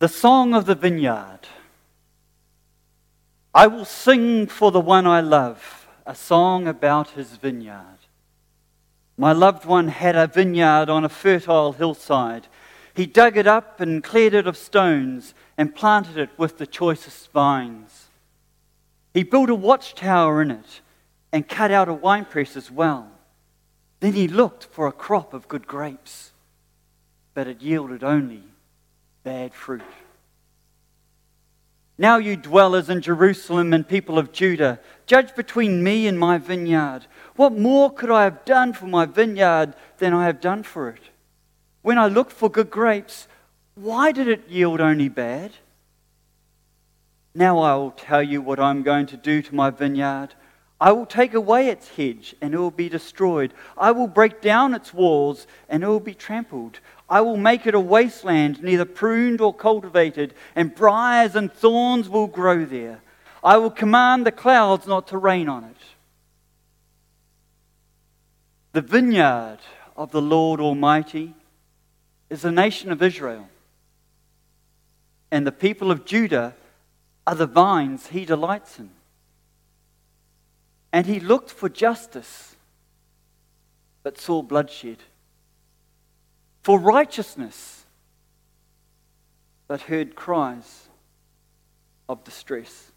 The Song of the Vineyard. I will sing for the one I love a song about his vineyard. My loved one had a vineyard on a fertile hillside. He dug it up and cleared it of stones and planted it with the choicest vines. He built a watchtower in it and cut out a winepress as well. Then he looked for a crop of good grapes, but it yielded only bad fruit. Now, you dwellers in Jerusalem and people of Judah, judge between me and my vineyard. What more could I have done for my vineyard than I have done for it? When I looked for good grapes, why did it yield only bad? Now I will tell you what I'm going to do to my vineyard. I will take away its hedge, and it will be destroyed. I will break down its walls, and it will be trampled. I will make it a wasteland, neither pruned or cultivated, and briars and thorns will grow there. I will command the clouds not to rain on it. The vineyard of the Lord Almighty is the nation of Israel, and the people of Judah are the vines he delights in. And he looked for justice, but saw bloodshed for righteousness, that heard cries of distress.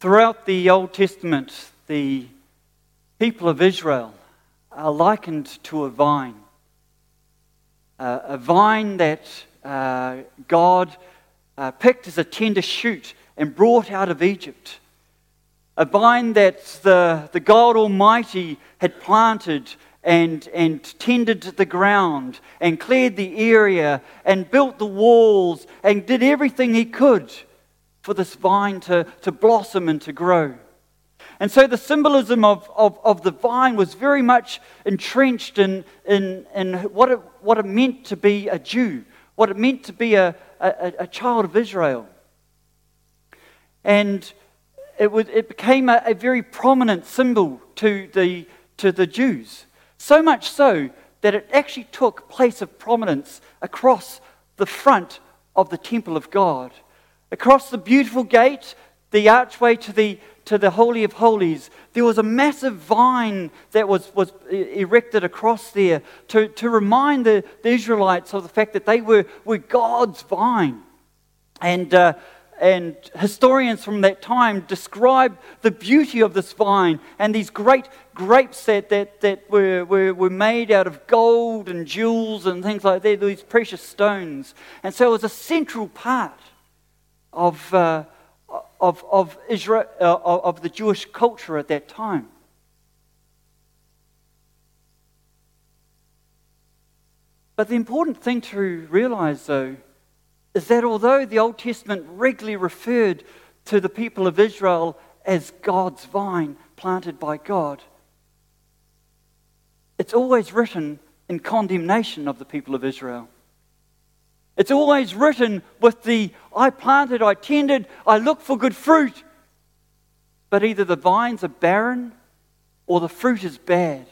Throughout the Old Testament, the people of Israel are likened to a vine. Uh, a vine that uh, God uh, picked as a tender shoot and brought out of Egypt. A vine that the, the God Almighty had planted and, and tended the ground and cleared the area and built the walls and did everything he could for this vine to, to blossom and to grow. And so the symbolism of, of, of the vine was very much entrenched in, in, in what, it, what it meant to be a Jew, what it meant to be a, a, a child of Israel. And it, was, it became a, a very prominent symbol to the, to the Jews. So much so that it actually took place of prominence across the front of the temple of God. Across the beautiful gate, the archway to the, to the Holy of Holies, there was a massive vine that was, was erected across there to, to remind the, the Israelites of the fact that they were, were God's vine. And uh, and historians from that time describe the beauty of this vine and these great grapes that, that, that were, were, were made out of gold and jewels and things like that, these precious stones. And so it was a central part of, uh, of, of, Israel, uh, of the Jewish culture at that time. But the important thing to realize, though, is that although the Old Testament regularly referred to the people of Israel as God's vine planted by God, it's always written in condemnation of the people of Israel. It's always written with the I planted, I tended, I looked for good fruit. But either the vines are barren or the fruit is bad.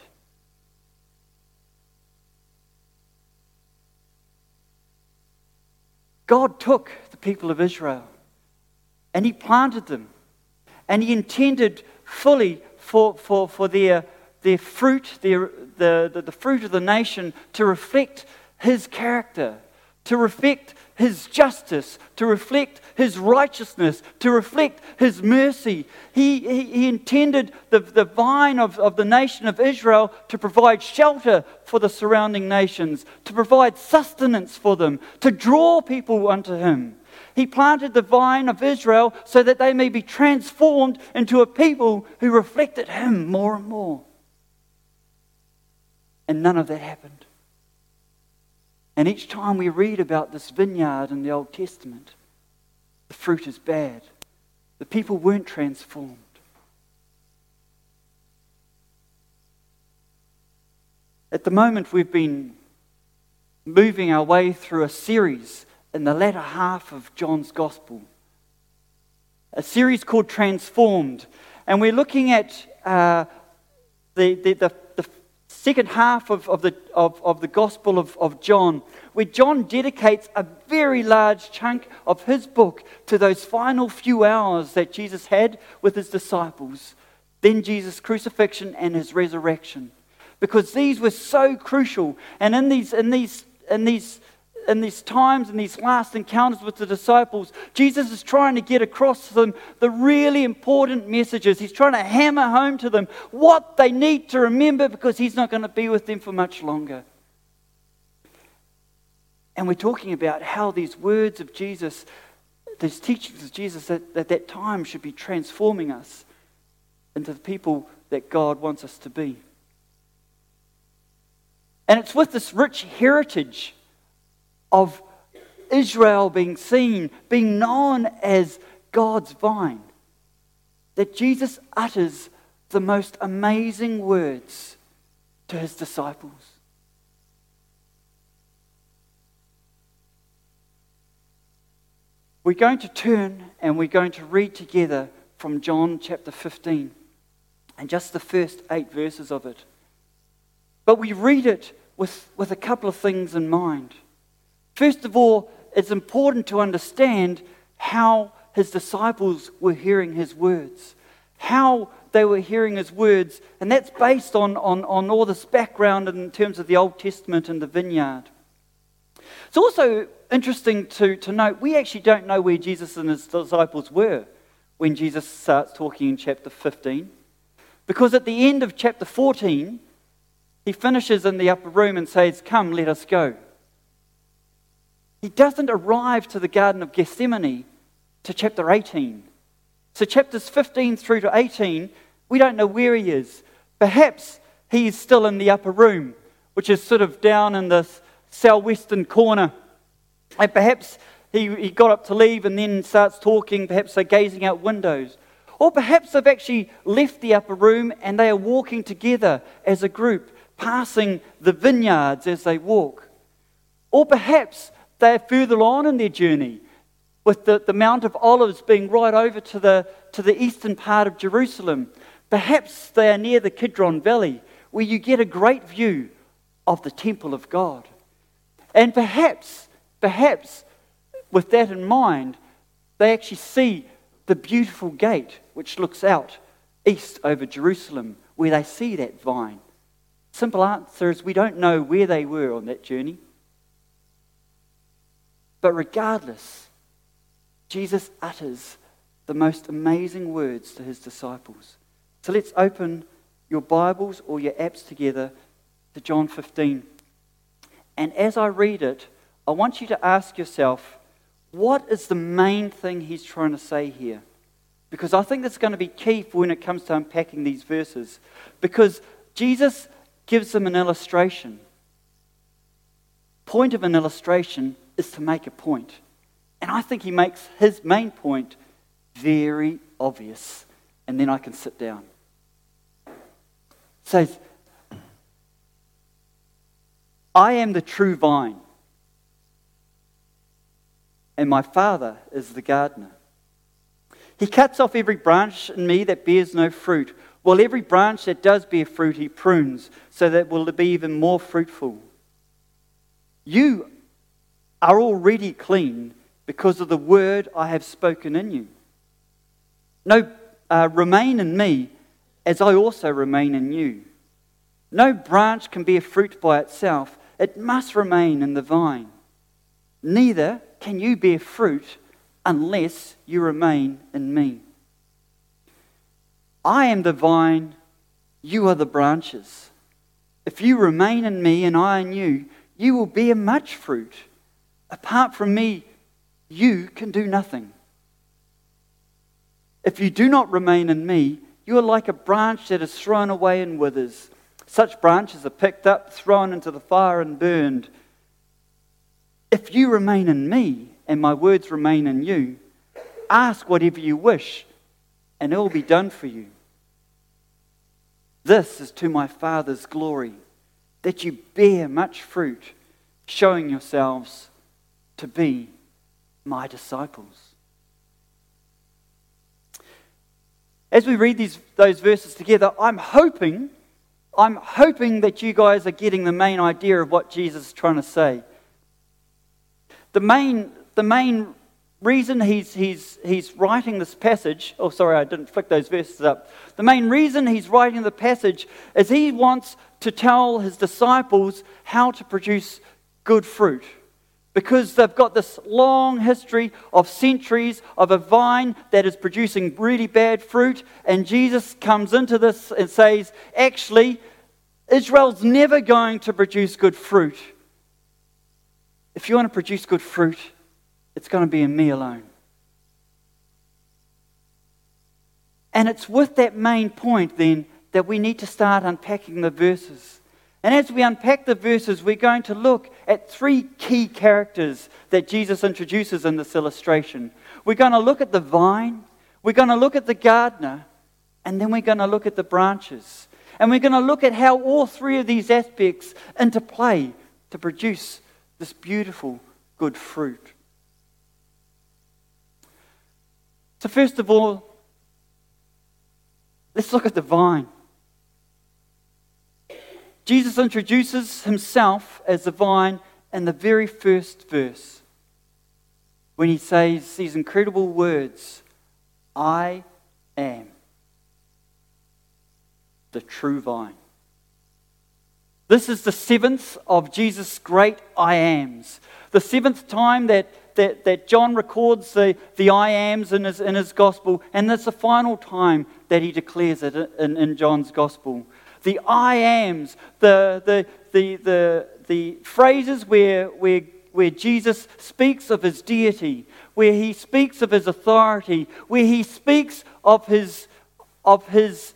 God took the people of Israel and He planted them and He intended fully for, for, for their, their fruit, their, the, the, the fruit of the nation, to reflect His character, to reflect his justice, to reflect his righteousness, to reflect his mercy. He, he, he, intended the, the vine of, of the nation of Israel to provide shelter for the surrounding nations, to provide sustenance for them, to draw people unto him. He planted the vine of Israel so that they may be transformed into a people who reflected him more and more. And none of that happened. And each time we read about this vineyard in the Old Testament, the fruit is bad. The people weren't transformed. At the moment, we've been moving our way through a series in the latter half of John's Gospel, a series called Transformed. And we're looking at uh, the, the, the, second half of, of, the, of, of the Gospel of, of John, where John dedicates a very large chunk of his book to those final few hours that Jesus had with his disciples, then Jesus' crucifixion and his resurrection. Because these were so crucial. And in these, in these, in these in these times, and these last encounters with the disciples, Jesus is trying to get across to them the really important messages. He's trying to hammer home to them what they need to remember because he's not going to be with them for much longer. And we're talking about how these words of Jesus, these teachings of Jesus at, at that time should be transforming us into the people that God wants us to be. And it's with this rich heritage of Israel being seen, being known as God's vine, that Jesus utters the most amazing words to his disciples. We're going to turn and we're going to read together from John chapter 15 and just the first eight verses of it. But we read it with, with a couple of things in mind. First of all, it's important to understand how his disciples were hearing his words, how they were hearing his words, and that's based on, on, on all this background in terms of the Old Testament and the vineyard. It's also interesting to, to note we actually don't know where Jesus and his disciples were when Jesus starts talking in chapter 15. Because at the end of chapter 14, he finishes in the upper room and says, Come, let us go. He doesn't arrive to the Garden of Gethsemane to chapter 18. So, chapters 15 through to 18, we don't know where he is. Perhaps he is still in the upper room, which is sort of down in the southwestern corner. And perhaps he, he got up to leave and then starts talking. Perhaps they're gazing out windows. Or perhaps they've actually left the upper room and they are walking together as a group, passing the vineyards as they walk. Or perhaps they're further on in their journey, with the, the Mount of Olives being right over to the, to the eastern part of Jerusalem. Perhaps they are near the Kidron Valley, where you get a great view of the temple of God. And perhaps, perhaps, with that in mind, they actually see the beautiful gate which looks out east over Jerusalem, where they see that vine. Simple answer is we don't know where they were on that journey. But regardless, Jesus utters the most amazing words to his disciples. So let's open your Bibles or your apps together to John 15. And as I read it, I want you to ask yourself, what is the main thing he's trying to say here? Because I think that's going to be key for when it comes to unpacking these verses. Because Jesus gives them an illustration. Point of an illustration is to make a point. And I think he makes his main point very obvious. And then I can sit down. Says, I am the true vine, and my Father is the gardener. He cuts off every branch in me that bears no fruit, while every branch that does bear fruit he prunes, so that it will be even more fruitful. You are already clean because of the word I have spoken in you. No, uh, remain in me as I also remain in you. No branch can bear fruit by itself, it must remain in the vine. Neither can you bear fruit unless you remain in me. I am the vine, you are the branches. If you remain in me and I in you, you will bear much fruit. Apart from me, you can do nothing. If you do not remain in me, you are like a branch that is thrown away and withers. Such branches are picked up, thrown into the fire, and burned. If you remain in me, and my words remain in you, ask whatever you wish, and it will be done for you. This is to my Father's glory, that you bear much fruit, showing yourselves to be my disciples. As we read these, those verses together, I'm hoping I'm hoping that you guys are getting the main idea of what Jesus is trying to say. The main, the main reason he's, he's, he's writing this passage, oh, sorry, I didn't flick those verses up. The main reason he's writing the passage is he wants to tell his disciples how to produce good fruit. Because they've got this long history of centuries of a vine that is producing really bad fruit, and Jesus comes into this and says, actually, Israel's never going to produce good fruit. If you want to produce good fruit, it's going to be in me alone. And it's with that main point then that we need to start unpacking the verses. And as we unpack the verses, we're going to look at three key characters that Jesus introduces in this illustration. We're going to look at the vine, we're going to look at the gardener, and then we're going to look at the branches. And we're going to look at how all three of these aspects interplay to produce this beautiful, good fruit. So, first of all, let's look at the vine. Jesus introduces himself as the vine in the very first verse when he says these incredible words I am the true vine. This is the seventh of Jesus' great I ams. The seventh time that that, that John records the, the I ams in his, in his gospel, and that's the final time that he declares it in, in John's gospel. The I ams, the, the, the, the, the phrases where, where, where Jesus speaks of his deity, where he speaks of his authority, where he speaks of his, of his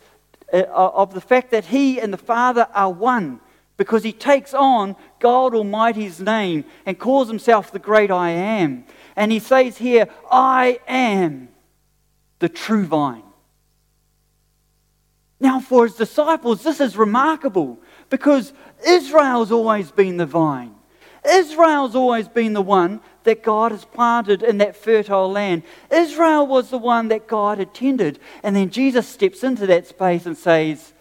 uh, of the fact that he and the Father are one because he takes on God Almighty's name and calls himself the great I am. And he says here, I am the true vine. Now, for his disciples, this is remarkable because Israel's always been the vine. Israel's always been the one that God has planted in that fertile land. Israel was the one that God had tended. And then Jesus steps into that space and says,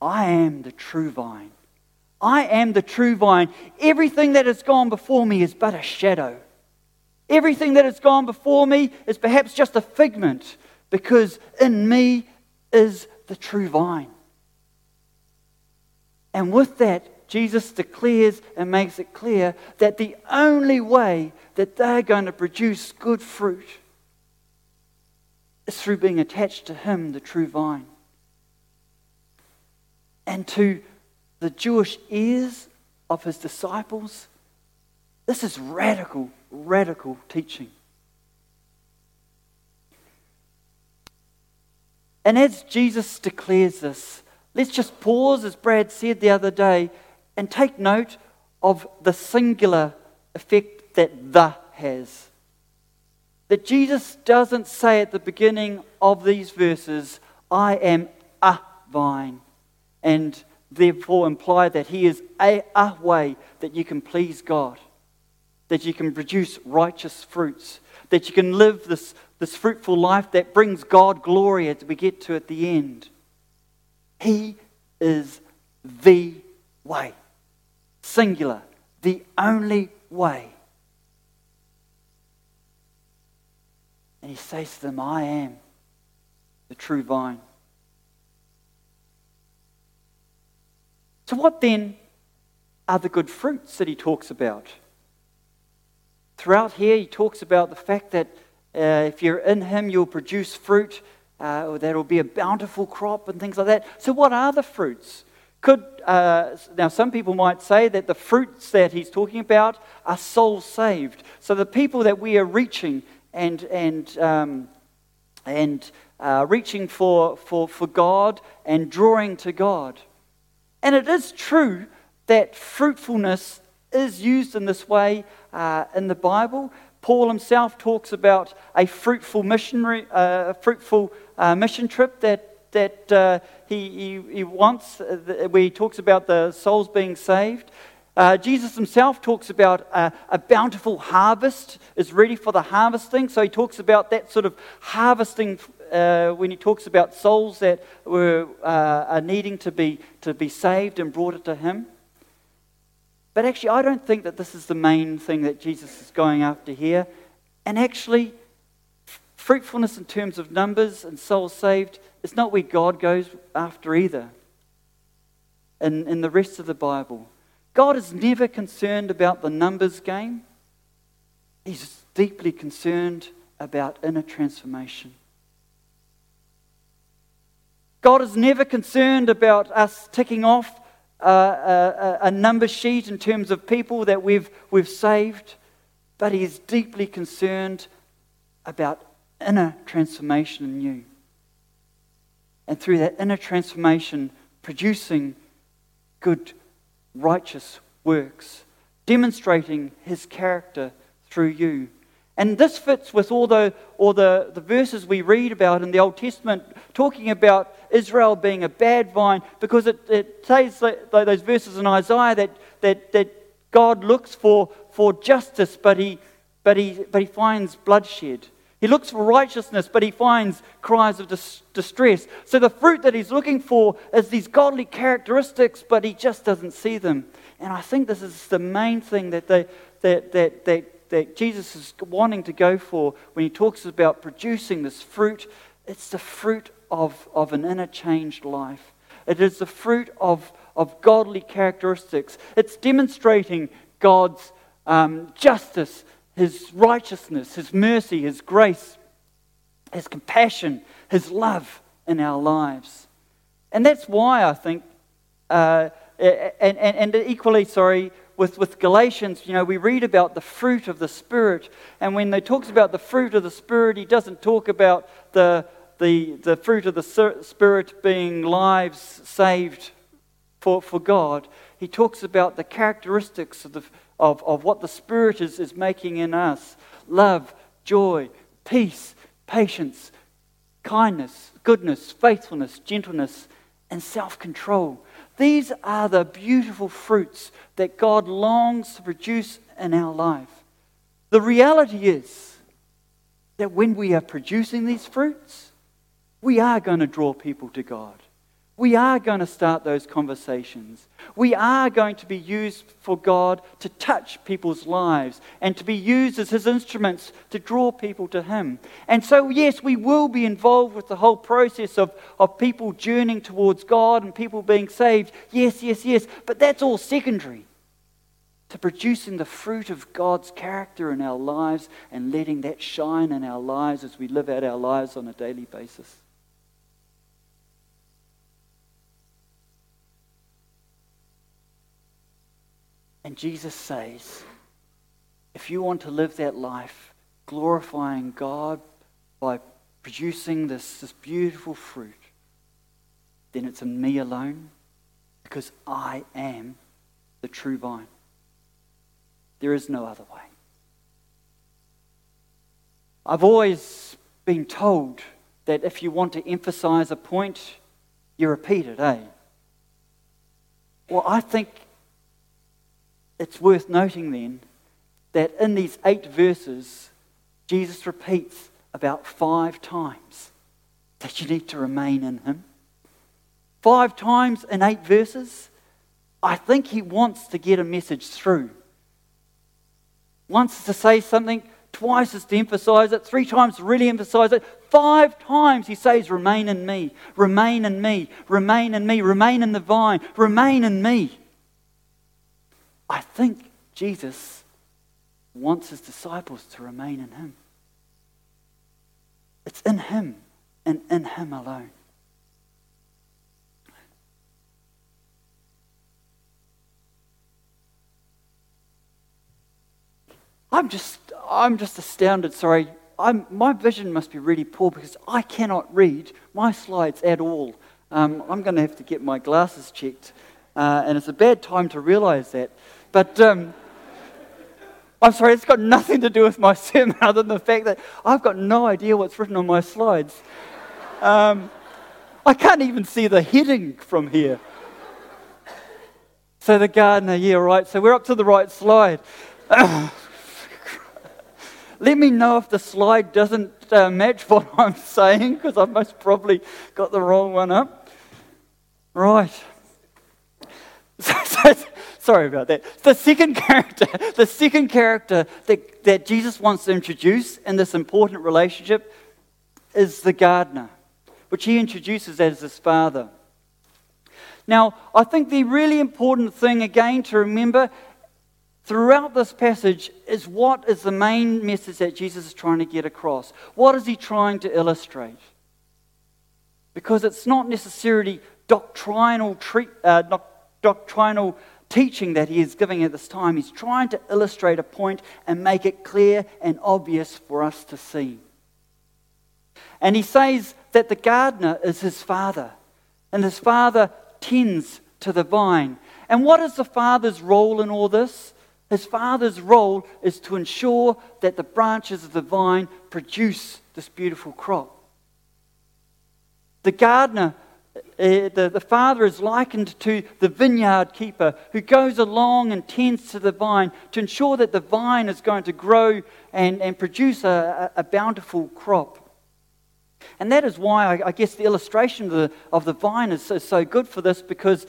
I am the true vine. I am the true vine. Everything that has gone before me is but a shadow. Everything that has gone before me is perhaps just a figment because in me is the true vine. And with that, Jesus declares and makes it clear that the only way that they're going to produce good fruit is through being attached to Him, the true vine. And to the Jewish ears of his disciples. This is radical, radical teaching. And as Jesus declares this, let's just pause, as Brad said the other day, and take note of the singular effect that the has. That Jesus doesn't say at the beginning of these verses, I am a vine, and therefore imply that He is a, a way that you can please God, that you can produce righteous fruits, that you can live this, this fruitful life that brings God glory as we get to at the end. He is the way. Singular, the only way. And he says to them, I am the true vine. So, what then are the good fruits that he talks about? Throughout here, he talks about the fact that uh, if you're in him, you'll produce fruit, uh, or that'll be a bountiful crop and things like that. So, what are the fruits? Could, uh, now, some people might say that the fruits that he's talking about are soul saved. So, the people that we are reaching and, and, um, and uh, reaching for, for, for God and drawing to God. And it is true that fruitfulness is used in this way uh, in the Bible. Paul himself talks about a fruitful missionary, uh, fruitful uh, mission trip that that uh, he, he, he, wants, uh, where he talks about the souls being saved. Uh, Jesus himself talks about a, a, bountiful harvest is ready for the harvesting. So he talks about that sort of harvesting uh, when he talks about souls that were uh, are needing to be, to be saved and brought it to him. But actually, I don't think that this is the main thing that Jesus is going after here. And actually, fruitfulness in terms of numbers and souls saved is not where God goes after either. In, in the rest of the Bible, God is never concerned about the numbers game, He's deeply concerned about inner transformation. God is never concerned about us ticking off a, a, number sheet in terms of people that we've, we've saved, but He is deeply concerned about inner transformation in you. And through that inner transformation, producing good, righteous works, demonstrating His character through you. And this fits with all the, all the, the verses we read about in the Old Testament, talking about Israel being a bad vine, because it, it says like those verses in Isaiah that, that, that God looks for, for justice, but he, but, he, but he finds bloodshed. He looks for righteousness, but he finds cries of dis- distress. So the fruit that he's looking for is these godly characteristics, but he just doesn't see them. And I think this is the main thing that, they, that, that, that that Jesus is wanting to go for when he talks about producing this fruit. It's the fruit of, of an interchanged life. It is the fruit of, of godly characteristics. It's demonstrating God's um, justice, His righteousness, His mercy, His grace, His compassion, His love in our lives. And that's why I think, uh, and, and, and equally, sorry, with, with Galatians, you know, we read about the fruit of the Spirit. And when he talks about the fruit of the Spirit, he doesn't talk about the, the, the fruit of the Spirit being lives saved for, for God. He talks about the characteristics of, the, of, of what the Spirit is, is making in us love, joy, peace, patience, kindness, goodness, faithfulness, gentleness, and self control. These are the beautiful fruits that God longs to produce in our life. The reality is that when we are producing these fruits, we are going to draw people to God. We are going to start those conversations. We are going to be used for God to touch people's lives and to be used as His instruments to draw people to Him. And so, yes, we will be involved with the whole process of, of people journeying towards God and people being saved. Yes, yes, yes. But that's all secondary to producing the fruit of God's character in our lives and letting that shine in our lives as we live out our lives on a daily basis. And Jesus says, if you want to live that life glorifying God by producing this, this beautiful fruit, then it's in me alone because I am the true vine. There is no other way. I've always been told that if you want to emphasize a point, you repeat it, eh? Well, I think it's worth noting then that in these eight verses, Jesus repeats about five times that you need to remain in Him. Five times in eight verses. I think He wants to get a message through. Once to say something, twice is to emphasize it, three times to really emphasize it. Five times he says, Remain in me, remain in me, remain in me, remain in the vine, remain in me. I think Jesus wants his disciples to remain in him. It's in him and in him alone. I'm just, I'm just astounded. Sorry, I'm, my vision must be really poor because I cannot read my slides at all. Um, I'm going to have to get my glasses checked, uh, and it's a bad time to realize that. But um, I'm sorry, it's got nothing to do with my sermon other than the fact that I've got no idea what's written on my slides. Um, I can't even see the heading from here. So the gardener, yeah, right. So we're up to the right slide. Let me know if the slide doesn't uh, match what I'm saying, because I've most probably got the wrong one up. Right. sorry about that. The second character, the second character that, that Jesus wants to introduce in this important relationship is the gardener, which he introduces as his father. Now, I think the really important thing again to remember throughout this passage is what is the main message that Jesus is trying to get across? What is he trying to illustrate? Because it's not necessarily doctrinal, treat, uh, doctrinal teaching that he is giving at this time. He's trying to illustrate a point and make it clear and obvious for us to see. And he says that the gardener is his father, and his father tends to the vine. And what is the father's role in all this? His father's role is to ensure that the branches of the vine produce this beautiful crop. The gardener, uh, the, the father is likened to the vineyard keeper who goes along and tends to the vine to ensure that the vine is going to grow and, and produce a, a bountiful crop. And that is why I, I guess the illustration of the, of the vine is so, so good for this because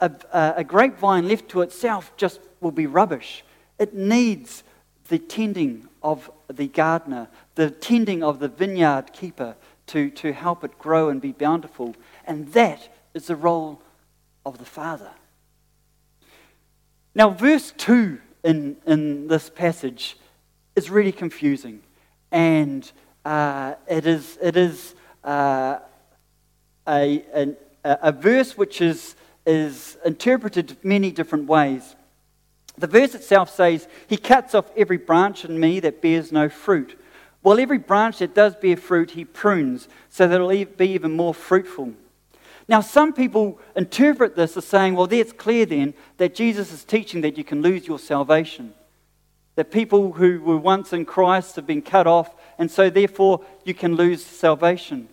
a, a grapevine left to itself just will be rubbish. It needs the tending of the gardener, the tending of the vineyard keeper to, to help it grow and be bountiful. And that is the role of the Father. Now, verse 2 in, in this passage is really confusing. And uh, it is, it is uh, a, a, a verse which is, is interpreted many different ways. The verse itself says, He cuts off every branch in me that bears no fruit. While every branch that does bear fruit, He prunes, so that it'll be even more fruitful. Now, some people interpret this as saying, well, it's clear then that Jesus is teaching that you can lose your salvation. That people who were once in Christ have been cut off and so therefore you can lose salvation.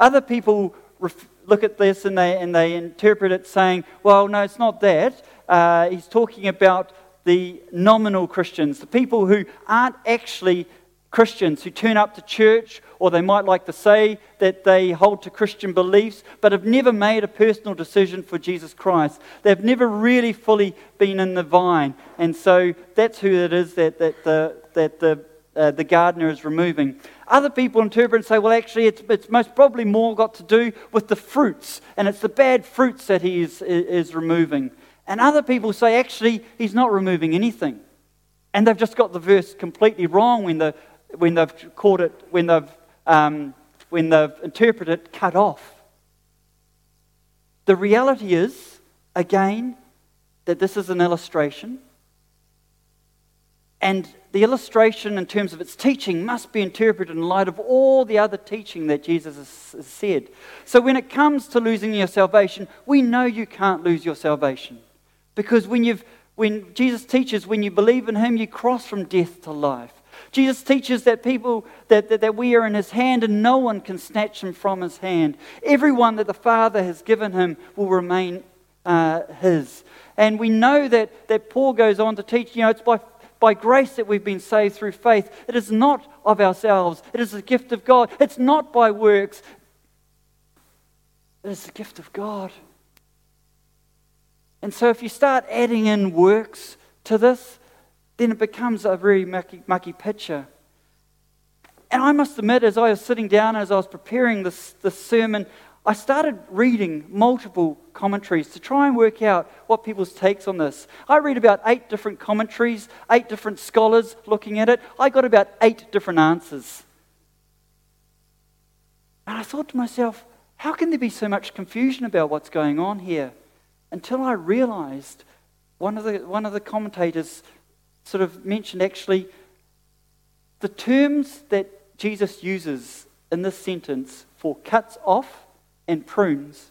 Other people ref- look at this and they, and they interpret it saying, well, no, it's not that. Uh, he's talking about the nominal Christians, the people who aren't actually Christians, who turn up to church, or they might like to say that they hold to Christian beliefs, but have never made a personal decision for Jesus Christ. They've never really fully been in the vine. And so that's who it is that, that, the, that the uh, the gardener is removing. Other people interpret and say, well, actually, it's, it's most probably more got to do with the fruits, and it's the bad fruits that he is, is removing. And other people say, actually, he's not removing anything. And they've just got the verse completely wrong when, the, when they've caught it, when they've, um, when they've interpreted it cut off. The reality is, again, that this is an illustration. And the illustration, in terms of its teaching, must be interpreted in light of all the other teaching that Jesus has said. So, when it comes to losing your salvation, we know you can't lose your salvation. Because when, you've, when Jesus teaches, when you believe in Him, you cross from death to life. Jesus teaches that people that, that, that, we are in his hand and no one can snatch him from his hand. Everyone that the Father has given him will remain uh, his. And we know that, that Paul goes on to teach, you know, it's by by grace that we've been saved through faith. It is not of ourselves, it is a gift of God. It's not by works, it is the gift of God. And so if you start adding in works to this, then it becomes a very mucky, mucky picture. And I must admit, as I was sitting down, as I was preparing this, this sermon, I started reading multiple commentaries to try and work out what people's takes on this. I read about eight different commentaries, eight different scholars looking at it. I got about eight different answers. And I thought to myself, how can there be so much confusion about what's going on here? Until I realized one of the, one of the commentators sort of mentioned actually the terms that Jesus uses in this sentence for cuts off and prunes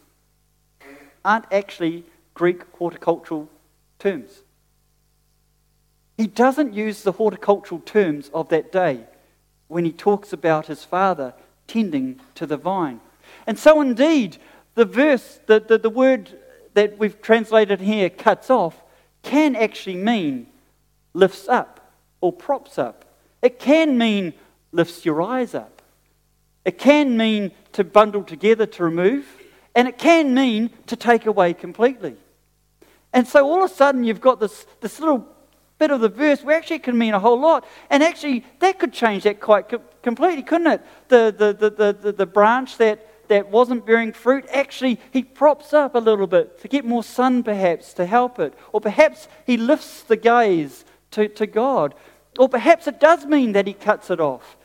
aren't actually Greek horticultural terms. He doesn't use the horticultural terms of that day when he talks about his father tending to the vine. And so, indeed, the verse, the, the, the word that we've translated here, cuts off, can actually mean lifts up or props up. It can mean lifts your eyes up. It can mean to bundle together to remove. And it can mean to take away completely. And so all of a sudden you've got this, this little bit of the verse where actually it can mean a whole lot. And actually that could change that quite co- completely, couldn't it? The, the, the, the, the, the branch that that wasn't bearing fruit, actually he props up a little bit to get more sun perhaps to help it. Or perhaps he lifts the gaze to, to God. Or perhaps it does mean that he cuts it off.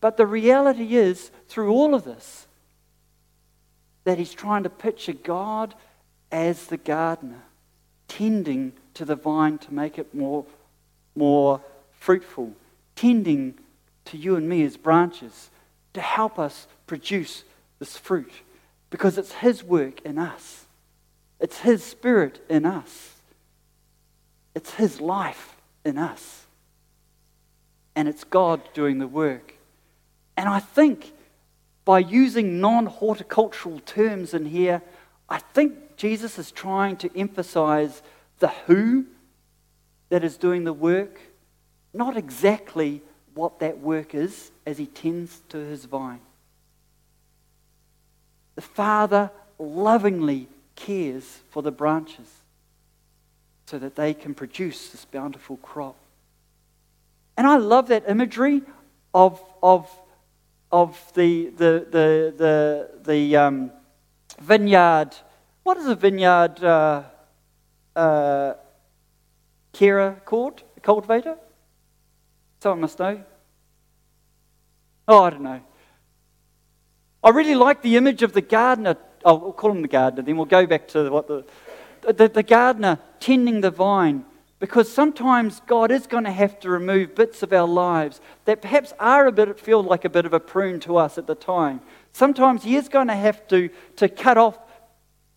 But the reality is, through all of this, that he's trying to picture God as the gardener, tending to the vine to make it more, more fruitful, tending to you and me as branches to help us produce this fruit because it's His work in us. It's His Spirit in us. It's His life in us. And it's God doing the work. And I think by using non horticultural terms in here, I think Jesus is trying to emphasize the who that is doing the work, not exactly what that work is as he tends to his vine. The Father lovingly cares for the branches so that they can produce this bountiful crop. And I love that imagery of, of, of the, the, the, the, the um, vineyard. What is a vineyard uh, uh, carer called? A cultivator? Someone must know. Oh, I don't know. I really like the image of the gardener. Oh, we'll call him the gardener, then we'll go back to what the, the, the gardener tending the vine. Because sometimes God is going to have to remove bits of our lives that perhaps are a bit, feel like a bit of a prune to us at the time. Sometimes He is going to have to, to cut off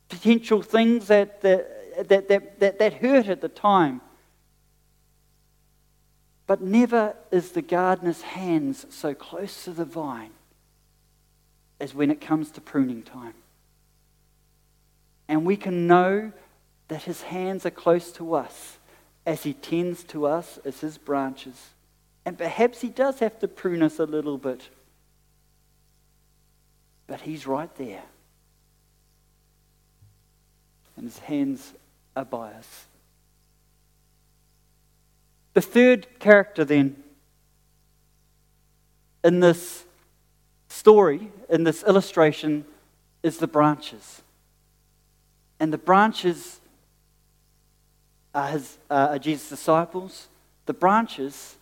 potential things that, that, that, that, that, that hurt at the time. But never is the gardener's hands so close to the vine as when it comes to pruning time. And we can know that his hands are close to us as he tends to us as his branches. And perhaps he does have to prune us a little bit. But he's right there. And his hands are by us. The third character, then, in this story, in this illustration, is the branches. And the branches are, his, uh, are Jesus' disciples, the branches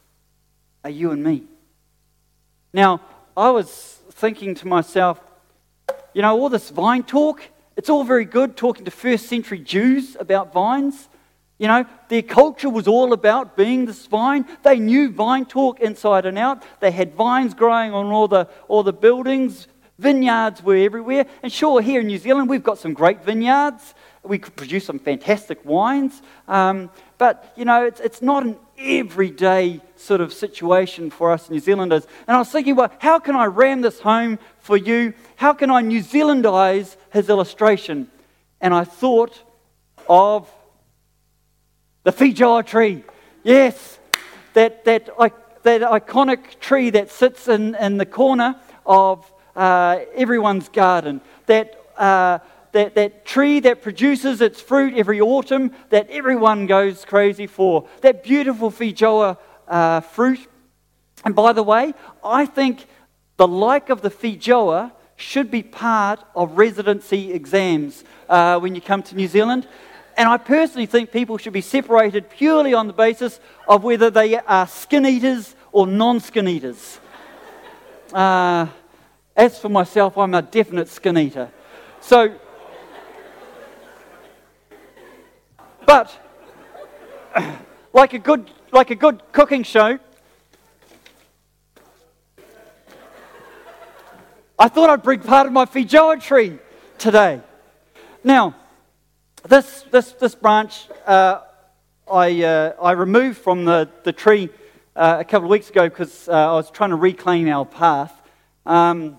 are you and me. Now, I was thinking to myself, you know, all this vine talk, it's all very good talking to first century Jews about vines. You know, their culture was all about being this vine. They knew vine talk inside and out. They had vines growing on all the, all the buildings. Vineyards were everywhere. And sure, here in New Zealand, we've got some great vineyards. We could produce some fantastic wines. Um, but, you know, it's, it's not an everyday sort of situation for us New Zealanders. And I was thinking, well, how can I ram this home for you? How can I New Zealandize his illustration? And I thought of the Feijoa tree. Yes, that, that, that iconic tree that sits in, in the corner of uh, everyone's garden. That, uh, that, that tree that produces its fruit every autumn that everyone goes crazy for. That beautiful Feijoa uh, fruit. And by the way, I think the like of the Feijoa should be part of residency exams uh, when you come to New Zealand. And I personally think people should be separated purely on the basis of whether they are skin eaters or non skin eaters. Uh, as for myself, I'm a definite skin eater. So, but like a good, like a good cooking show, I thought I'd bring part of my Feijoa tree today. Now, this, this, this branch uh, I, uh, I removed from the, the tree uh, a couple of weeks ago because uh, I was trying to reclaim our path. Um,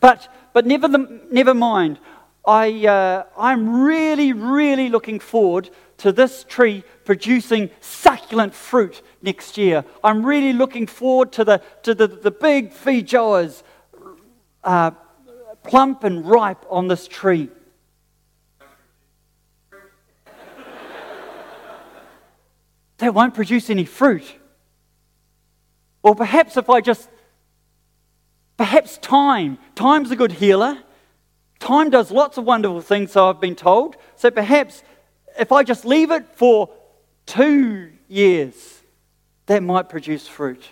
but but never, the, never mind. I, uh, I'm really, really looking forward to this tree producing succulent fruit next year. I'm really looking forward to the, to the, the big feijoas uh, plump and ripe on this tree. they won't produce any fruit. Or perhaps if I just, perhaps time, time's a good healer. Time does lots of wonderful things, so I've been told. So perhaps if I just leave it for two years, that might produce fruit.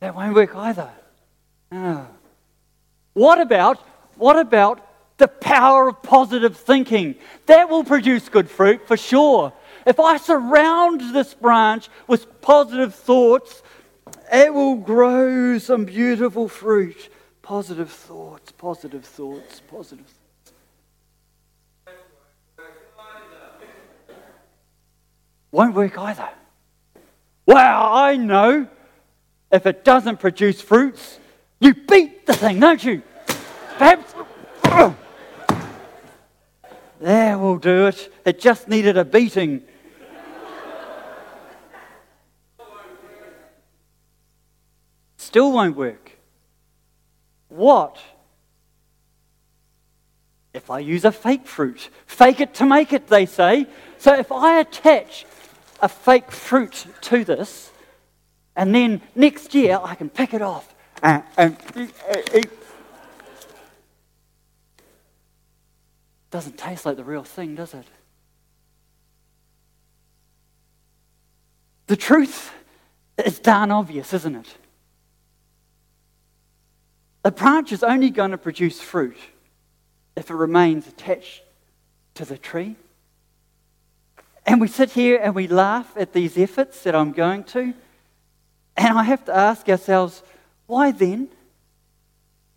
That won't work either. No. What about, what about the power of positive thinking? That will produce good fruit for sure. If I surround this branch with positive thoughts, it will grow some beautiful fruit. Positive thoughts, positive thoughts, positive thoughts. Won't work either. Well, I know. If it doesn't produce fruits, you beat the thing, don't you? Perhaps. There will do it. It just needed a beating. Still won't work. What if I use a fake fruit? Fake it to make it, they say. So if I attach a fake fruit to this, and then next year I can pick it off and, and eat. Doesn't taste like the real thing, does it? The truth is darn obvious, isn't it? A branch is only going to produce fruit if it remains attached to the tree. And we sit here and we laugh at these efforts that I'm going to. And I have to ask ourselves, why then?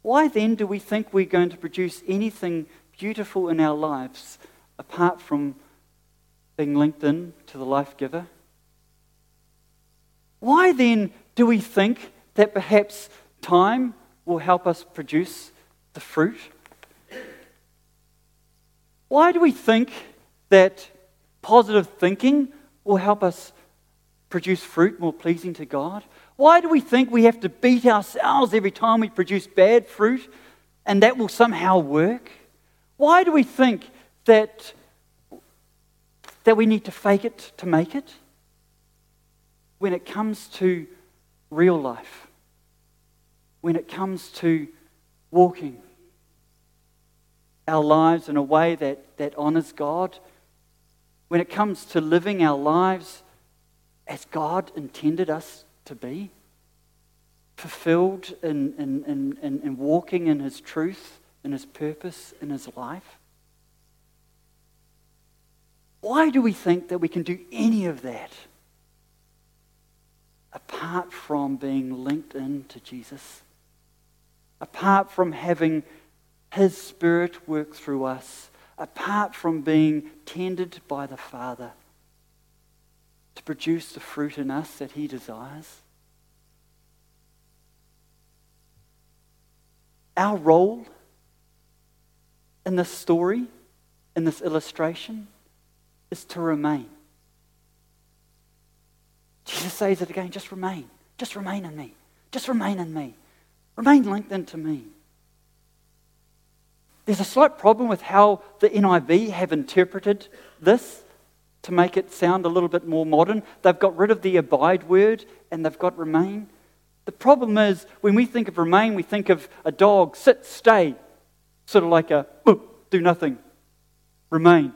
Why then do we think we're going to produce anything beautiful in our lives apart from being linked in to the life giver? Why then do we think that perhaps time will help us produce the fruit? Why do we think that positive thinking will help us produce fruit more pleasing to God? Why do we think we have to beat ourselves every time we produce bad fruit and that will somehow work? Why do we think that, that we need to fake it to make it when it comes to real life? When it comes to walking our lives in a way that, that honors God? When it comes to living our lives as God intended us to be, fulfilled in, in, in, in, in walking in His truth, in His purpose, in His life? Why do we think that we can do any of that apart from being linked in to Jesus? Apart from having His Spirit work through us? Apart from being tended by the Father? to produce the fruit in us that He desires. Our role in this story, in this illustration, is to remain. Jesus says it again just remain. Just remain in me. Just remain in me. Remain linked into me. There's a slight problem with how the NIV have interpreted this to make it sound a little bit more modern. They've got rid of the abide word and they've got remain. The problem is when we think of remain, we think of a dog, sit, stay, sort of like a do nothing, remain.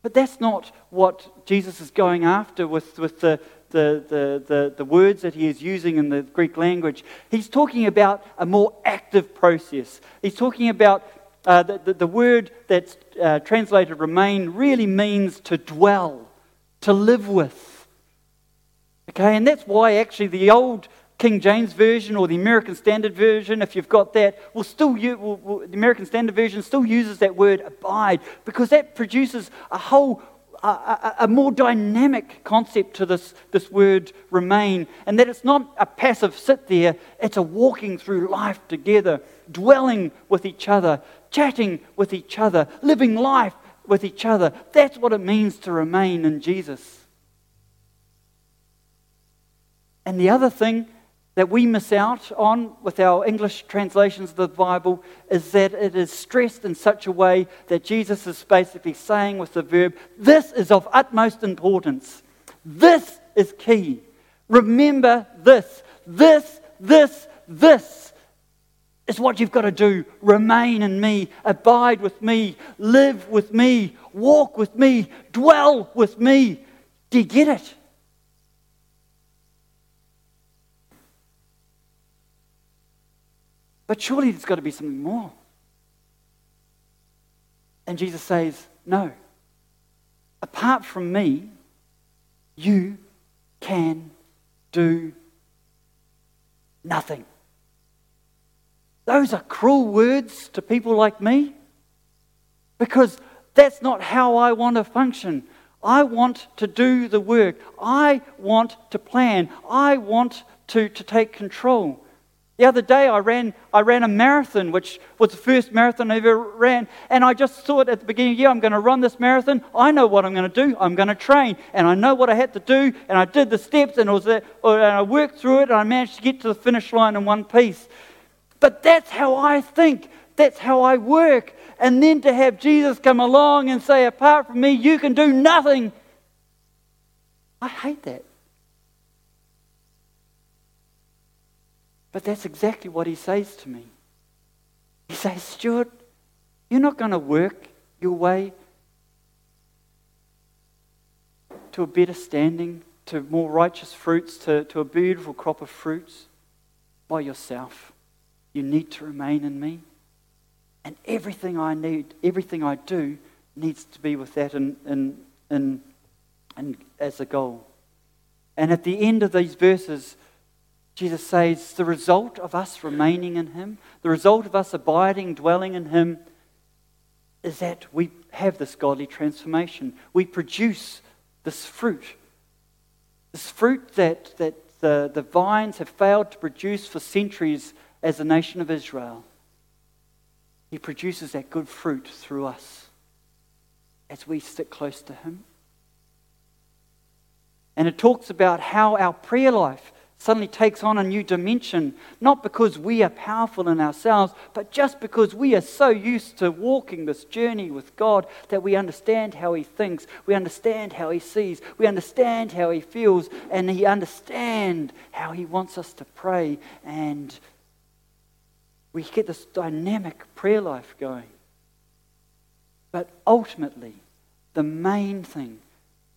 But that's not what Jesus is going after with, with the, the, the, the, the words that he is using in the Greek language. He's talking about a more active process. He's talking about uh, the, the, the, word that's uh, translated remain really means to dwell, to live with. Okay, and that's why actually the old King James Version or the American Standard Version, if you've got that, will still use, will, will, the American Standard Version still uses that word abide because that produces a whole a, a, more dynamic concept to this, this word remain, and that it's not a passive sit there, it's a walking through life together, dwelling with each other, chatting with each other, living life with each other. That's what it means to remain in Jesus. And the other thing that we miss out on with our English translations of the Bible is that it is stressed in such a way that Jesus is basically saying with the verb, This is of utmost importance. This is key. Remember this. This, this, this is what you've got to do. Remain in me, abide with me, live with me, walk with me, dwell with me. Do you get it? But surely there's got to be something more. And Jesus says, No. Apart from me, you can do nothing. Those are cruel words to people like me because that's not how I want to function. I want to do the work. I want to plan. I want to, to take control. The other day, I ran, I ran a marathon, which was the first marathon I ever ran. And I just thought at the beginning of the year, I'm going to run this marathon. I know what I'm going to do. I'm going to train. And I know what I had to do. And I did the steps, and, was and I worked through it, and I managed to get to the finish line in one piece. But that's how I think. That's how I work. And then to have Jesus come along and say, apart from me, you can do nothing. I hate that. But that's exactly what he says to me. He says, Stuart, you're not going to work your way to a better standing, to more righteous fruits, to, to a beautiful crop of fruits by yourself. You need to remain in me. And everything I need, everything I do, needs to be with that in, in, in, in, as a goal. And at the end of these verses, Jesus says the result of us remaining in Him, the result of us abiding, dwelling in Him, is that we have this godly transformation. We produce this fruit. This fruit that, that the, the vines have failed to produce for centuries as the nation of Israel. He produces that good fruit through us as we stick close to Him. And it talks about how our prayer life suddenly takes on a new dimension, not because we are powerful in ourselves, but just because we are so used to walking this journey with God that we understand how He thinks, we understand how He sees, we understand how He feels, and He understands how He wants us to pray, and we get this dynamic prayer life going. But ultimately, the main thing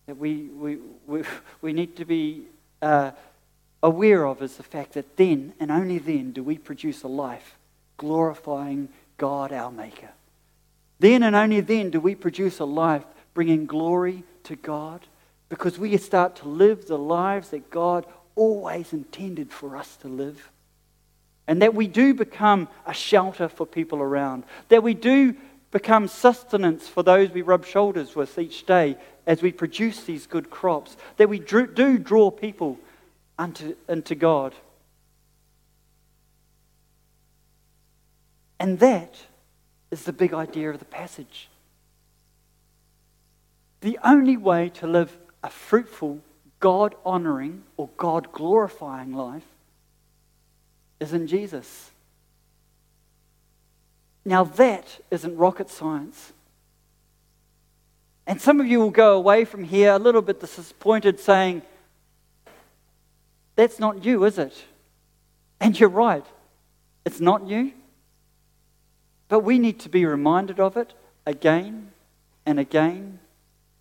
that we, we, we, we need to be uh, aware of is the fact that then and only then do we produce a life glorifying God our Maker. Then and only then do we produce a life bringing glory to God because we start to live the lives that God always intended for us to live. And that we do become a shelter for people around. That we do become sustenance for those we rub shoulders with each day as we produce these good crops. That we do draw people unto, unto God. And that is the big idea of the passage. The only way to live a fruitful, God honoring, or God glorifying life is in Jesus. Now, that isn't rocket science. And some of you will go away from here a little bit disappointed, saying, that's not you, is it? And you're right, it's not you. But we need to be reminded of it again and again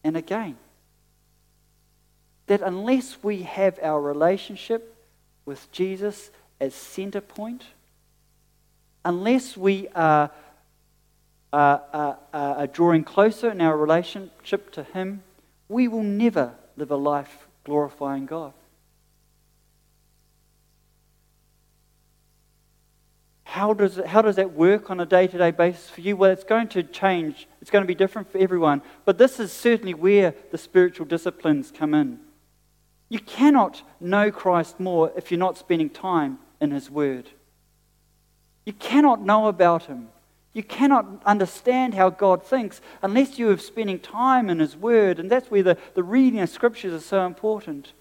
and again. That unless we have our relationship with Jesus as center point, unless we are, are, are, are drawing closer in our relationship to Him, we will never live a life glorifying God. How does, it, how does that work on a day to day basis for you? Well, it's going to change. It's going to be different for everyone. But this is certainly where the spiritual disciplines come in. You cannot know Christ more if you're not spending time in His Word. You cannot know about Him. You cannot understand how God thinks unless you are spending time in His Word. And that's where the, the reading of Scriptures is so important.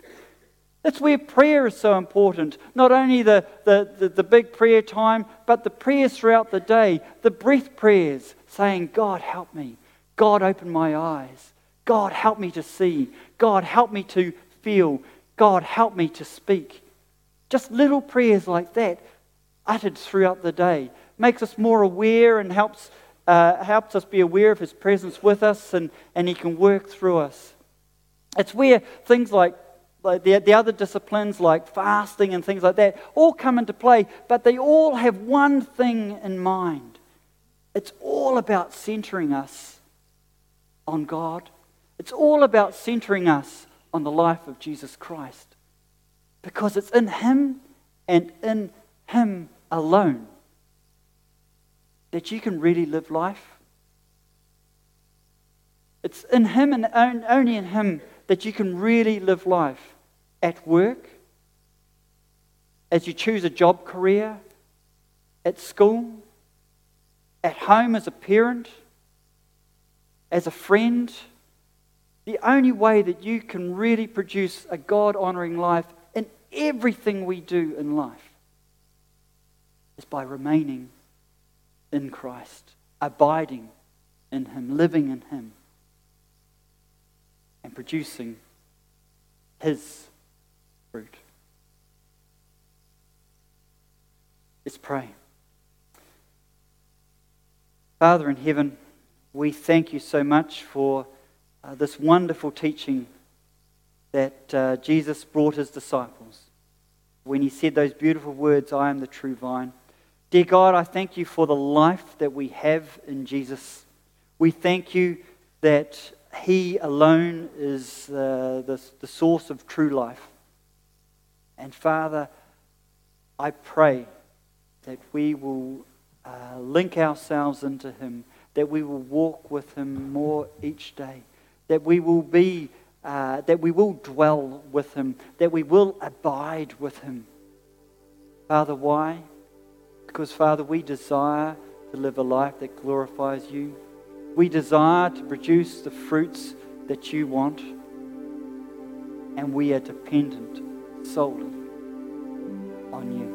That's where prayer is so important. Not only the, the, the, the, big prayer time, but the prayers throughout the day, the breath prayers, saying, God, help me. God, open my eyes. God, help me to see. God, help me to feel. God, help me to speak. Just little prayers like that, uttered throughout the day, makes us more aware and helps, uh, helps us be aware of His presence with us and, and He can work through us. It's where things like like the, the other disciplines like fasting and things like that all come into play, but they all have one thing in mind. It's all about centering us on God. It's all about centering us on the life of Jesus Christ. Because it's in Him and in Him alone that you can really live life. It's in Him and only in Him that you can really live life at work, as you choose a job career, at school, at home as a parent, as a friend. The only way that you can really produce a God honoring life in everything we do in life is by remaining in Christ, abiding in Him, living in Him and producing His fruit. Let's pray. Father in heaven, we thank you so much for uh, this wonderful teaching that uh, Jesus brought his disciples when he said those beautiful words, I am the true vine. Dear God, I thank you for the life that we have in Jesus. We thank you that he alone is uh, the, the source of true life. And Father, I pray that we will uh, link ourselves into Him, that we will walk with Him more each day, that we will be, uh, that we will dwell with Him, that we will abide with Him. Father, why? Because, Father, we desire to live a life that glorifies you. We desire to produce the fruits that you want, and we are dependent solely on you.